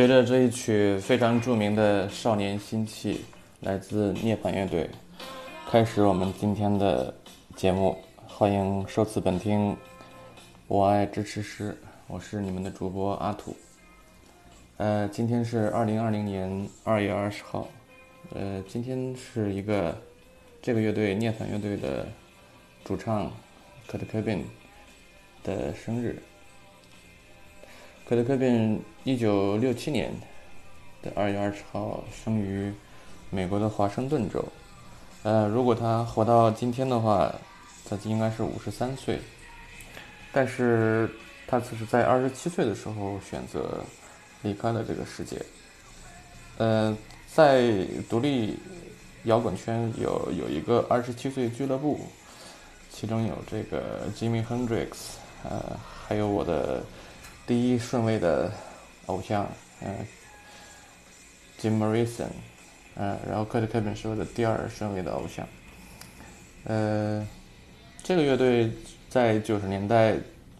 随着这一曲非常著名的《少年心气》，来自涅槃乐队，开始我们今天的节目。欢迎收此本听，我爱支持师，我是你们的主播阿土。呃，今天是二零二零年二月二十号，呃，今天是一个这个乐队涅槃乐队的主唱科特·科宾的生日。科特·科宾一九六七年的二月二十号生于美国的华盛顿州。呃，如果他活到今天的话，他应该是五十三岁。但是他只是在二十七岁的时候选择离开了这个世界。呃，在独立摇滚圈有有一个二十七岁俱乐部，其中有这个 Jimmy Hendrix，呃，还有我的。第一顺位的偶像，嗯，Jim Morrison，嗯，然后科特·凯本是我的第二顺位的偶像，呃，这个乐队在九十年代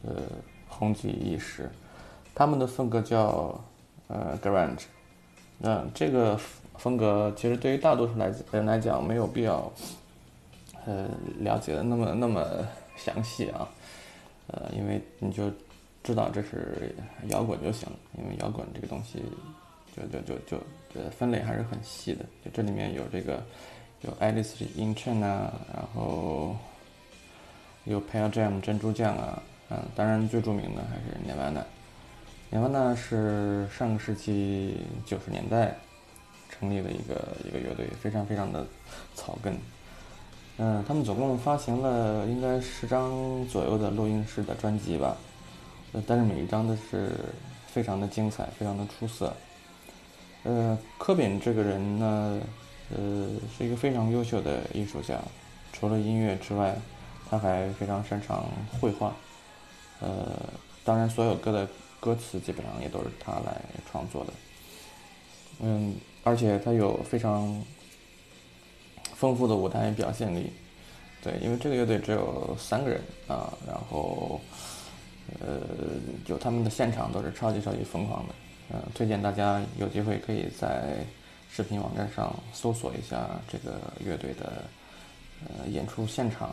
呃红极一时，他们的风格叫呃 Grunge，嗯，这个风格其实对于大多数来人来讲没有必要呃了解的那么那么详细啊，呃，因为你就。知道这是摇滚就行了，因为摇滚这个东西，就就就就呃分类还是很细的。就这里面有这个有 Alice in Chains 啊，然后有 Pearl Jam 珍珠酱啊，嗯，当然最著名的还是 Nirvana。Nirvana 是上个世纪九十年代成立的一个一个乐队，非常非常的草根。嗯，他们总共发行了应该十张左右的录音室的专辑吧。呃，但是每一张都是非常的精彩，非常的出色。呃，科宾这个人呢，呃，是一个非常优秀的艺术家。除了音乐之外，他还非常擅长绘画。呃，当然，所有歌的歌词基本上也都是他来创作的。嗯，而且他有非常丰富的舞台表现力。对，因为这个乐队只有三个人啊，然后。呃，就他们的现场都是超级超级疯狂的，嗯，推荐大家有机会可以在视频网站上搜索一下这个乐队的呃演出现场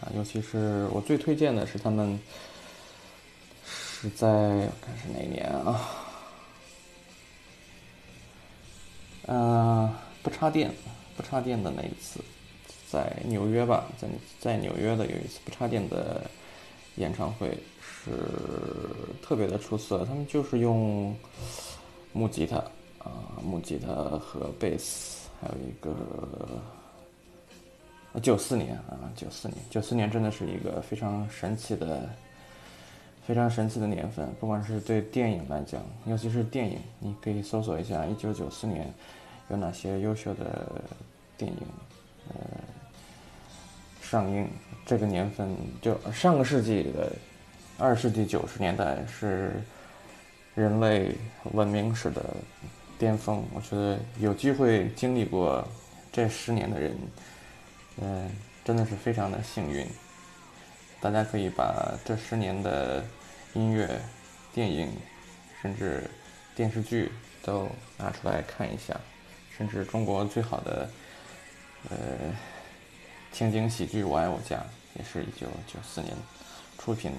啊，尤其是我最推荐的是他们是在看是哪一年啊？嗯，不插电，不插电的那一次，在纽约吧，在在纽约的有一次不插电的演唱会。是特别的出色，他们就是用木吉他啊，木吉他和贝斯，还有一个九四年啊，九四年，九四年真的是一个非常神奇的、非常神奇的年份，不管是对电影来讲，尤其是电影，你可以搜索一下一九九四年有哪些优秀的电影呃上映，这个年份就上个世纪的。二世纪九十年代是人类文明史的巅峰，我觉得有机会经历过这十年的人，嗯，真的是非常的幸运。大家可以把这十年的音乐、电影，甚至电视剧都拿出来看一下，甚至中国最好的呃情景喜剧《我爱我家》也是一九九四年出品的。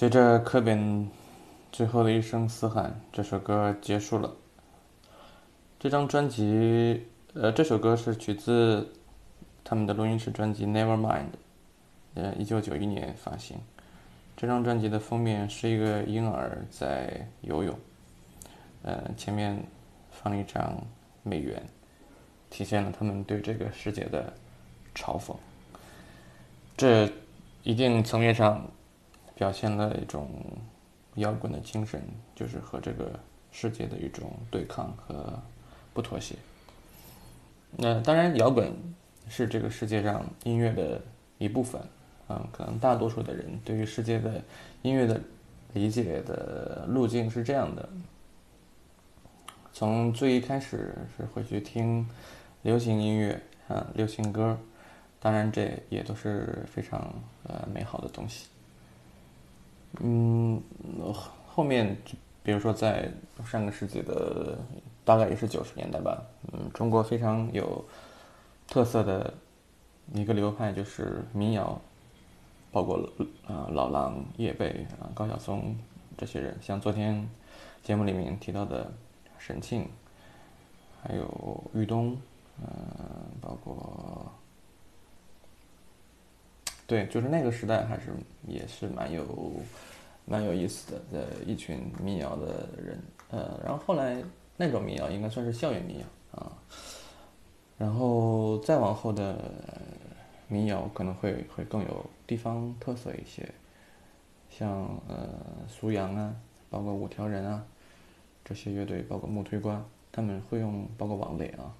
随着科本最后的一声嘶喊，这首歌结束了。这张专辑，呃，这首歌是取自他们的录音室专辑《Nevermind》，呃，一九九一年发行。这张专辑的封面是一个婴儿在游泳，呃，前面放了一张美元，体现了他们对这个世界的嘲讽。这。一定层面上表现了一种摇滚的精神，就是和这个世界的一种对抗和不妥协。那当然，摇滚是这个世界上音乐的一部分。嗯，可能大多数的人对于世界的音乐的理解的路径是这样的：从最一开始是会去听流行音乐啊，流行歌，当然这也都是非常呃美好的东西。嗯，后面比如说在上个世纪的大概也是九十年代吧，嗯，中国非常有特色的一个流派就是民谣。包括呃老狼、叶蓓啊、高晓松这些人，像昨天节目里面提到的沈庆，还有豫东，嗯，包括对，就是那个时代还是也是蛮有蛮有意思的，的一群民谣的人，呃，然后后来那种民谣应该算是校园民谣啊，然后再往后的。民谣可能会会更有地方特色一些，像呃苏阳啊，包括五条人啊，这些乐队，包括木推瓜，他们会用，包括王磊啊，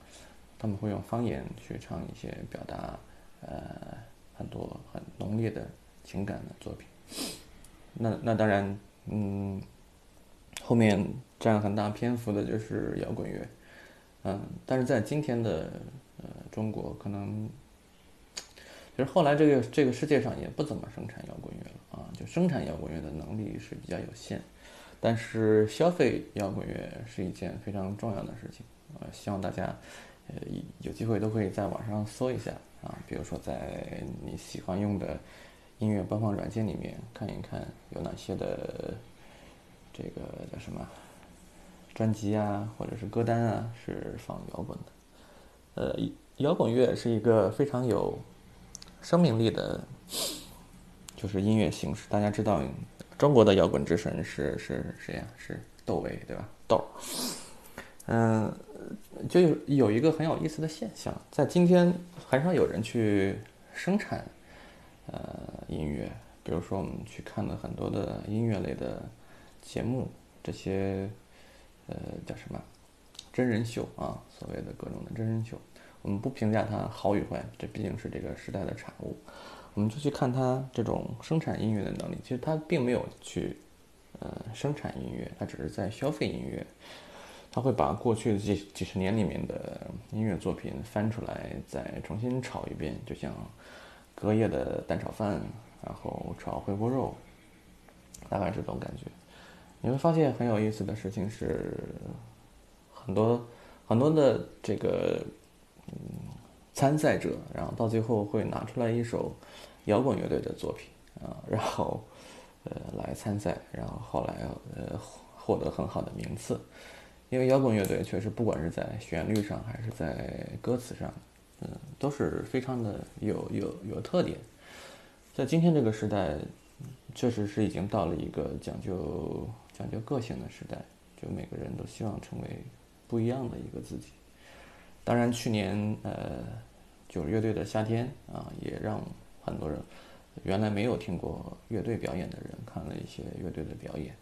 他们会用方言去唱一些表达呃很多很浓烈的情感的作品。那那当然，嗯，后面占很大篇幅的就是摇滚乐，嗯，但是在今天的呃中国可能。其实后来这个这个世界上也不怎么生产摇滚乐了啊，就生产摇滚乐的能力是比较有限，但是消费摇滚乐是一件非常重要的事情呃，希望大家呃有机会都可以在网上搜一下啊，比如说在你喜欢用的音乐播放软件里面看一看有哪些的这个叫什么专辑啊，或者是歌单啊是放摇滚的，呃，摇滚乐是一个非常有。生命力的，就是音乐形式。大家知道，中国的摇滚之神是是谁呀？是窦唯，对吧？窦。嗯，就有有一个很有意思的现象，在今天很少有人去生产呃音乐。比如说，我们去看了很多的音乐类的节目，这些呃叫什么真人秀啊，所谓的各种的真人秀。我们不评价它好与坏，这毕竟是这个时代的产物。我们就去看它这种生产音乐的能力。其实它并没有去，呃，生产音乐，它只是在消费音乐。他会把过去的几几十年里面的音乐作品翻出来，再重新炒一遍，就像隔夜的蛋炒饭，然后炒回锅肉，大概这种感觉。你会发现很有意思的事情是，很多很多的这个。嗯，参赛者，然后到最后会拿出来一首摇滚乐队的作品啊，然后呃来参赛，然后后来呃获得很好的名次，因为摇滚乐队确实不管是在旋律上还是在歌词上，嗯都是非常的有有有特点，在今天这个时代，确实是已经到了一个讲究讲究个性的时代，就每个人都希望成为不一样的一个自己。当然，去年呃，就是乐队的夏天啊，也让很多人原来没有听过乐队表演的人看了一些乐队的表演。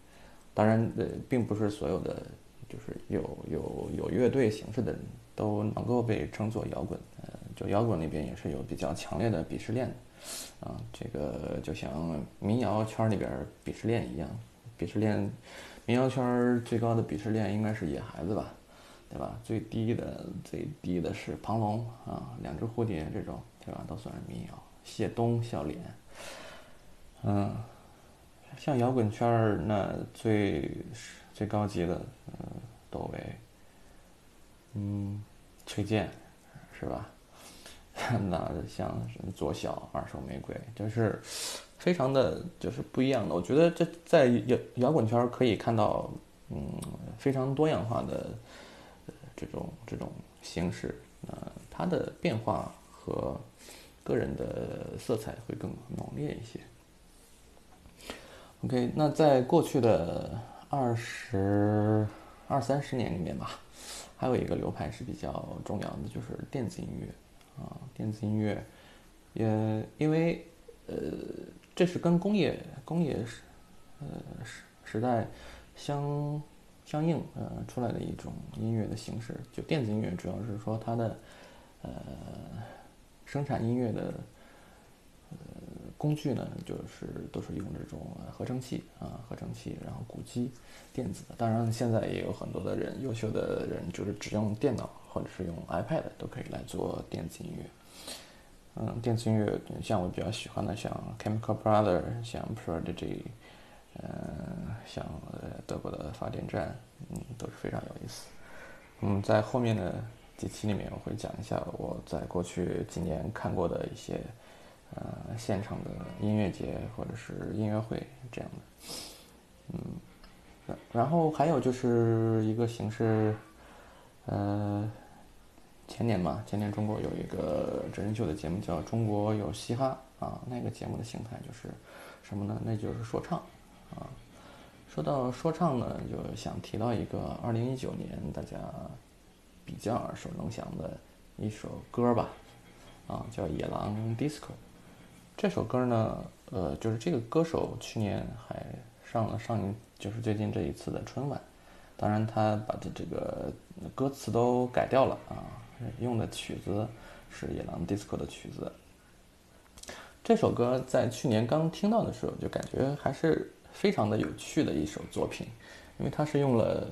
当然，呃，并不是所有的就是有有有乐队形式的都能够被称作摇滚。呃，就摇滚那边也是有比较强烈的鄙视链啊。这个就像民谣圈里边鄙视链一样，鄙视链，民谣圈最高的鄙视链应该是野孩子吧。对吧？最低的最低的是庞龙啊，两只蝴蝶这种，对吧？都算是民谣。谢东、笑脸，嗯，像摇滚圈儿那最最高级的，嗯，窦唯，嗯，崔健，是吧？那像左小、二手玫瑰，就是非常的就是不一样的。我觉得这在摇摇滚圈可以看到，嗯，非常多样化的。这种这种形式，呃，它的变化和个人的色彩会更浓烈一些。OK，那在过去的二十二三十年里面吧，还有一个流派是比较重要的，就是电子音乐啊，电子音乐，也因为呃，这是跟工业工业时呃时时代相相应呃出来的一种音乐的形式。就电子音乐主要是说它的呃生产音乐的工具呢，就是都是用这种合成器啊合成器，然后鼓机电子的。当然现在也有很多的人优秀的人就是只用电脑或者是用 iPad 都可以来做电子音乐。嗯，电子音乐像我比较喜欢的，像 Chemical Brother，像 Prodigy，嗯，像德国的发电站，嗯，都是非常有意思。嗯，在后面的几期里面，我会讲一下我在过去几年看过的一些，呃，现场的音乐节或者是音乐会这样的。嗯，然后还有就是一个形式，呃。前年嘛，前年中国有一个真人秀的节目叫《中国有嘻哈》啊，那个节目的形态就是什么呢？那就是说唱啊。说到说唱呢，就想提到一个二零一九年大家比较耳熟能详的一首歌吧，啊，叫《野狼 DISCO》。这首歌呢，呃，就是这个歌手去年还上了上一，就是最近这一次的春晚，当然他把这这个歌词都改掉了啊。用的曲子是野狼 DISCO 的曲子。这首歌在去年刚听到的时候，就感觉还是非常的有趣的一首作品，因为它是用了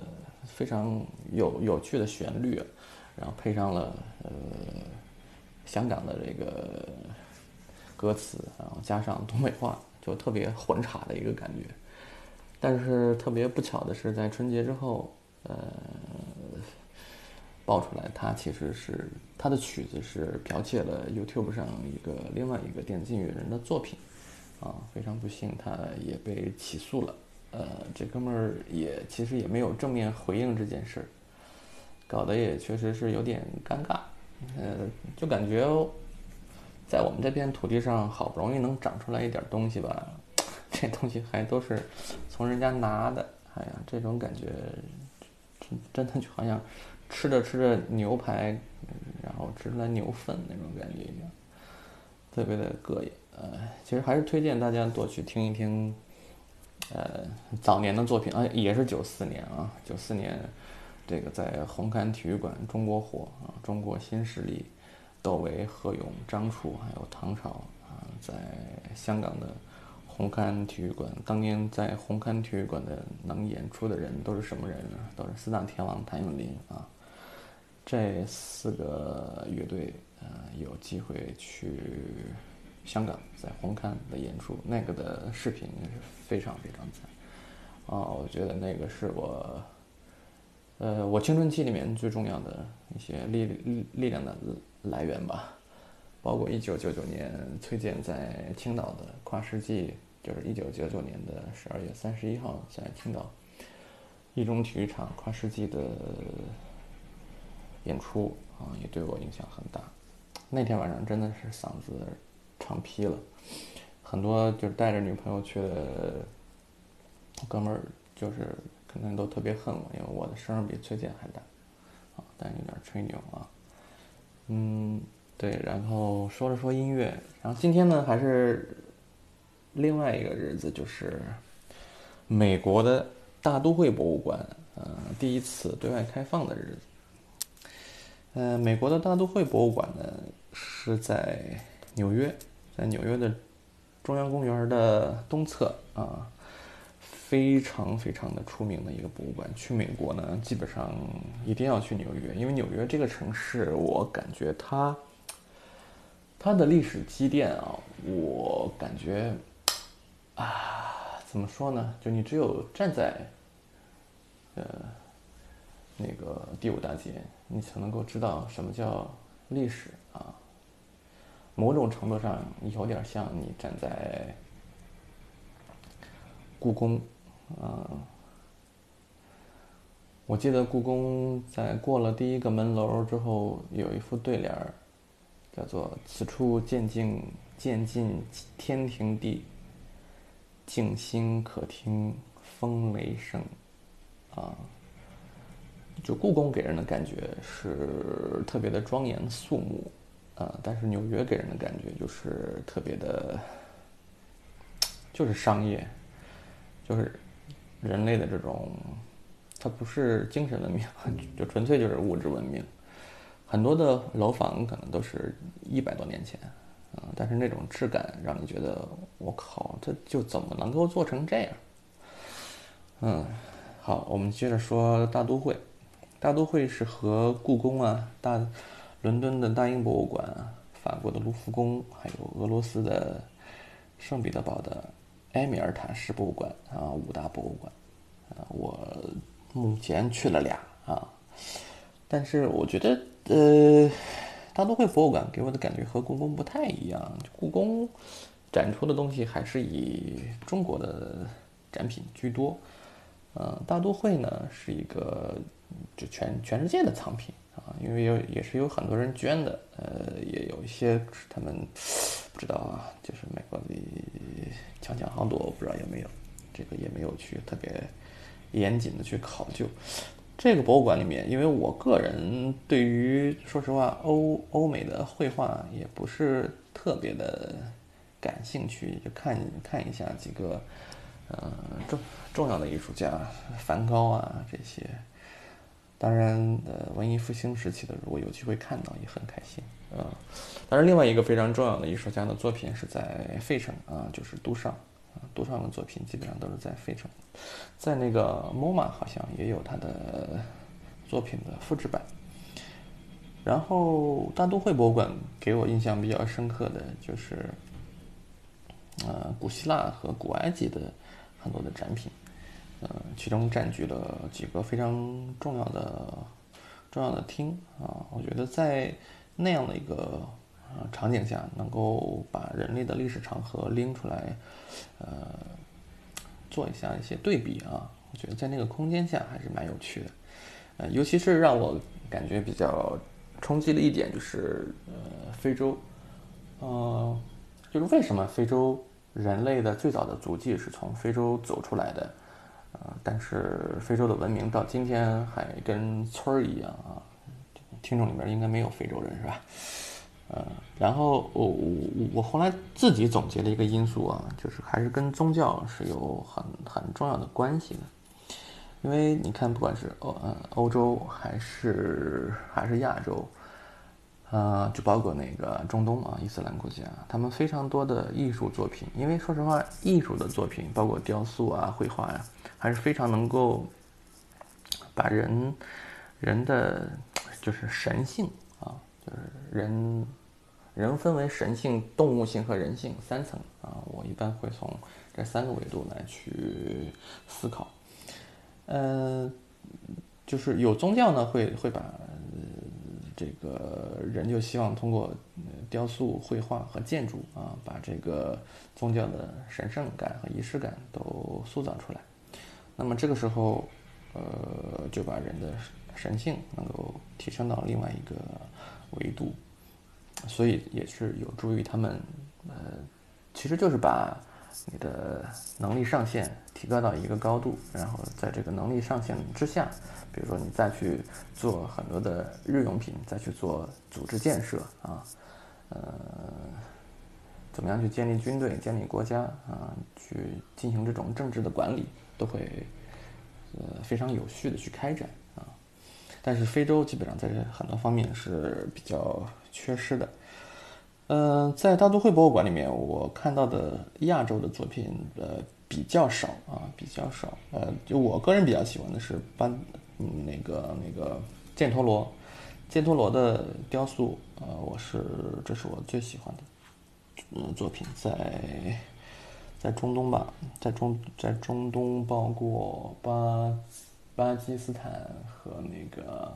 非常有有趣的旋律，然后配上了呃香港的这个歌词，然后加上东北话，就特别混插的一个感觉。但是特别不巧的是，在春节之后，呃。爆出来，他其实是他的曲子是剽窃了 YouTube 上一个另外一个电子音乐人的作品，啊，非常不幸，他也被起诉了。呃，这哥们儿也其实也没有正面回应这件事儿，搞得也确实是有点尴尬。呃，就感觉在我们这片土地上好不容易能长出来一点东西吧，这东西还都是从人家拿的。哎呀，这种感觉真真的就好像。吃着吃着牛排，然后吃出来牛粪那种感觉一样，特别的膈应。呃，其实还是推荐大家多去听一听，呃，早年的作品啊，也是九四年啊，九四年，这个在红磡体育馆中国火啊，中国新势力，窦唯、何勇、张楚还有唐朝啊，在香港的红磡体育馆，当年在红磡体育馆的能演出的人都是什么人呢？都是四大天王谭咏麟啊。这四个乐队，呃，有机会去香港，在红磡的演出，那个的视频是非常非常赞，啊，我觉得那个是我，呃，我青春期里面最重要的一些力力力量的来源吧，包括一九九九年崔健在青岛的跨世纪，就是一九九九年的十二月三十一号在青岛一中体育场跨世纪的。演出啊，也对我影响很大。那天晚上真的是嗓子唱劈了，很多就是带着女朋友去的哥们儿，就是可能都特别恨我，因为我的声儿比崔健还大啊，但有点吹牛啊。嗯，对，然后说了说音乐，然后今天呢还是另外一个日子，就是美国的大都会博物馆呃第一次对外开放的日子。呃，美国的大都会博物馆呢是在纽约，在纽约的中央公园的东侧啊，非常非常的出名的一个博物馆。去美国呢，基本上一定要去纽约，因为纽约这个城市，我感觉它它的历史积淀啊，我感觉啊，怎么说呢？就你只有站在呃那个第五大街。你才能够知道什么叫历史啊！某种程度上有点像你站在故宫，啊，我记得故宫在过了第一个门楼之后，有一副对联儿，叫做“此处见尽见尽天庭地，静心可听风雷声”，啊。就故宫给人的感觉是特别的庄严肃穆，啊，但是纽约给人的感觉就是特别的就是商业，就是人类的这种，它不是精神文明，就纯粹就是物质文明。很多的楼房可能都是一百多年前，啊，但是那种质感让你觉得，我靠，这就怎么能够做成这样？嗯，好，我们接着说大都会。大都会是和故宫啊、大伦敦的大英博物馆、法国的卢浮宫，还有俄罗斯的圣彼得堡的埃米尔塔什博物馆啊五大博物馆啊，我目前去了俩啊，但是我觉得呃，大都会博物馆给我的感觉和故宫不太一样，故宫展出的东西还是以中国的展品居多，呃，大都会呢是一个。就全全世界的藏品啊，因为有也是有很多人捐的，呃，也有一些他们不知道啊，就是美国的强强好多，不知道有没有，这个也没有去特别严谨的去考究。这个博物馆里面，因为我个人对于说实话欧欧美的绘画也不是特别的感兴趣，就看看一下几个呃重重要的艺术家，梵高啊这些。当然，呃，文艺复兴时期的，如果有机会看到，也很开心啊。当然，另外一个非常重要的艺术家的作品是在费城啊，就是杜尚啊。杜尚的作品基本上都是在费城，在那个 MoMA 好像也有他的作品的复制版。然后，大都会博物馆给我印象比较深刻的就是，呃，古希腊和古埃及的很多的展品。呃，其中占据了几个非常重要的、重要的厅啊。我觉得在那样的一个呃场景下，能够把人类的历史长河拎出来，呃，做一下一些对比啊。我觉得在那个空间下还是蛮有趣的。呃，尤其是让我感觉比较冲击的一点就是，呃，非洲，呃，就是为什么非洲人类的最早的足迹是从非洲走出来的？啊，但是非洲的文明到今天还跟村儿一样啊。听众里面应该没有非洲人是吧？呃，然后我我我后来自己总结了一个因素啊，就是还是跟宗教是有很很重要的关系的。因为你看，不管是欧呃欧洲还是还是亚洲。呃，就包括那个中东啊，伊斯兰国家，他们非常多的艺术作品。因为说实话，艺术的作品，包括雕塑啊、绘画呀，还是非常能够把人人的就是神性啊，就是人人分为神性、动物性和人性三层啊。我一般会从这三个维度来去思考。呃，就是有宗教呢，会会把。这个人就希望通过雕塑、绘画和建筑啊，把这个宗教的神圣感和仪式感都塑造出来。那么这个时候，呃，就把人的神性能够提升到另外一个维度，所以也是有助于他们，呃，其实就是把你的能力上限提高到一个高度，然后在这个能力上限之下。比如说，你再去做很多的日用品，再去做组织建设啊，呃，怎么样去建立军队、建立国家啊，去进行这种政治的管理，都会呃非常有序的去开展啊。但是非洲基本上在很多方面是比较缺失的。嗯，在大都会博物馆里面，我看到的亚洲的作品呃比较少啊，比较少。呃，就我个人比较喜欢的是班。那个那个犍陀罗，犍陀罗的雕塑，呃，我是这是我最喜欢的，嗯，作品在在中东吧，在中在中东，包括巴巴基斯坦和那个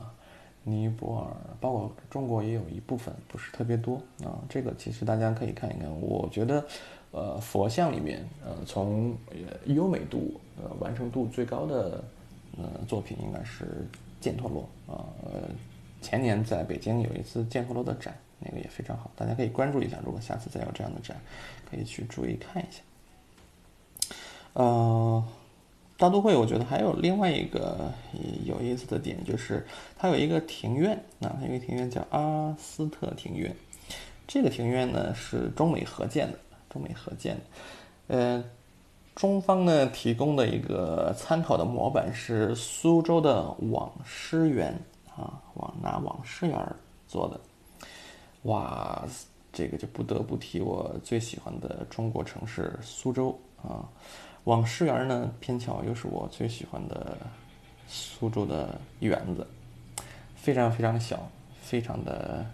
尼泊尔，包括中国也有一部分，不是特别多啊。这个其实大家可以看一看，我觉得，呃，佛像里面，呃，从优美度、呃，完成度最高的。呃，作品应该是犍陀罗啊。呃，前年在北京有一次犍陀罗的展，那个也非常好，大家可以关注一下。如果下次再有这样的展，可以去注意看一下。呃，大都会我觉得还有另外一个有意思的点，就是它有一个庭院啊，它有一个庭院叫阿斯特庭院。这个庭院呢是中美合建的，中美合建的。呃，中方呢提供的一个参考的模板是苏州的网师园啊，网拿网师园做的。哇，这个就不得不提我最喜欢的中国城市苏州啊。网师园呢，偏巧又是我最喜欢的苏州的园子，非常非常小，非常的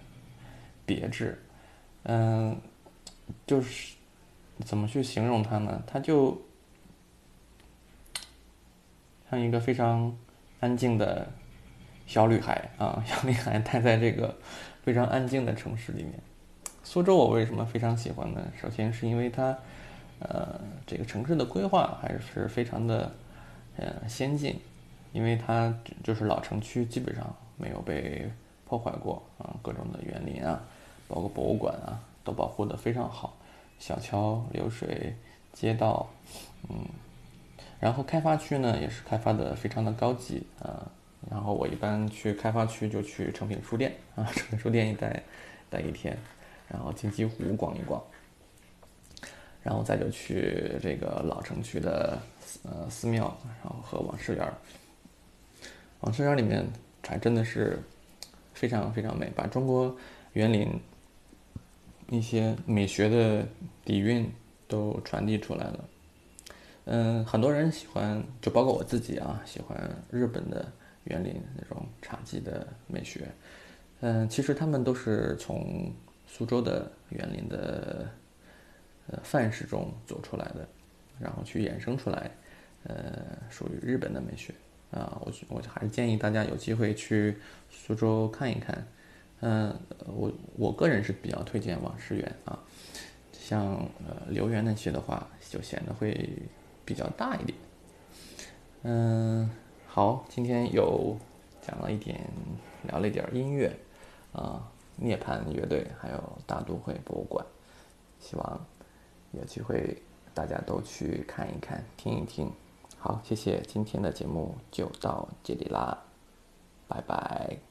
别致。嗯，就是怎么去形容它呢？它就像一个非常安静的小女孩啊，小女孩待在这个非常安静的城市里面。苏州我为什么非常喜欢呢？首先是因为它。呃，这个城市的规划还是非常的呃先进，因为它就是老城区，基本上没有被破坏过啊，各种的园林啊，包括博物馆啊，都保护的非常好，小桥流水、街道，嗯，然后开发区呢也是开发的非常的高级啊，然后我一般去开发区就去诚品书店啊，诚品书店一待待一天，然后金鸡湖逛一逛。然后再就去这个老城区的呃寺庙，然后和网师园。网师园里面还真的是非常非常美，把中国园林一些美学的底蕴都传递出来了。嗯，很多人喜欢，就包括我自己啊，喜欢日本的园林那种茶几的美学。嗯，其实他们都是从苏州的园林的。呃，范式中走出来的，然后去衍生出来，呃，属于日本的美学啊。我我还是建议大家有机会去苏州看一看。嗯，我我个人是比较推荐网师园啊，像呃留园那些的话，就显得会比较大一点。嗯，好，今天有讲了一点，聊了一点音乐啊，涅槃乐队，还有大都会博物馆，希望。有机会大家都去看一看、听一听。好，谢谢，今天的节目就到这里啦，拜拜。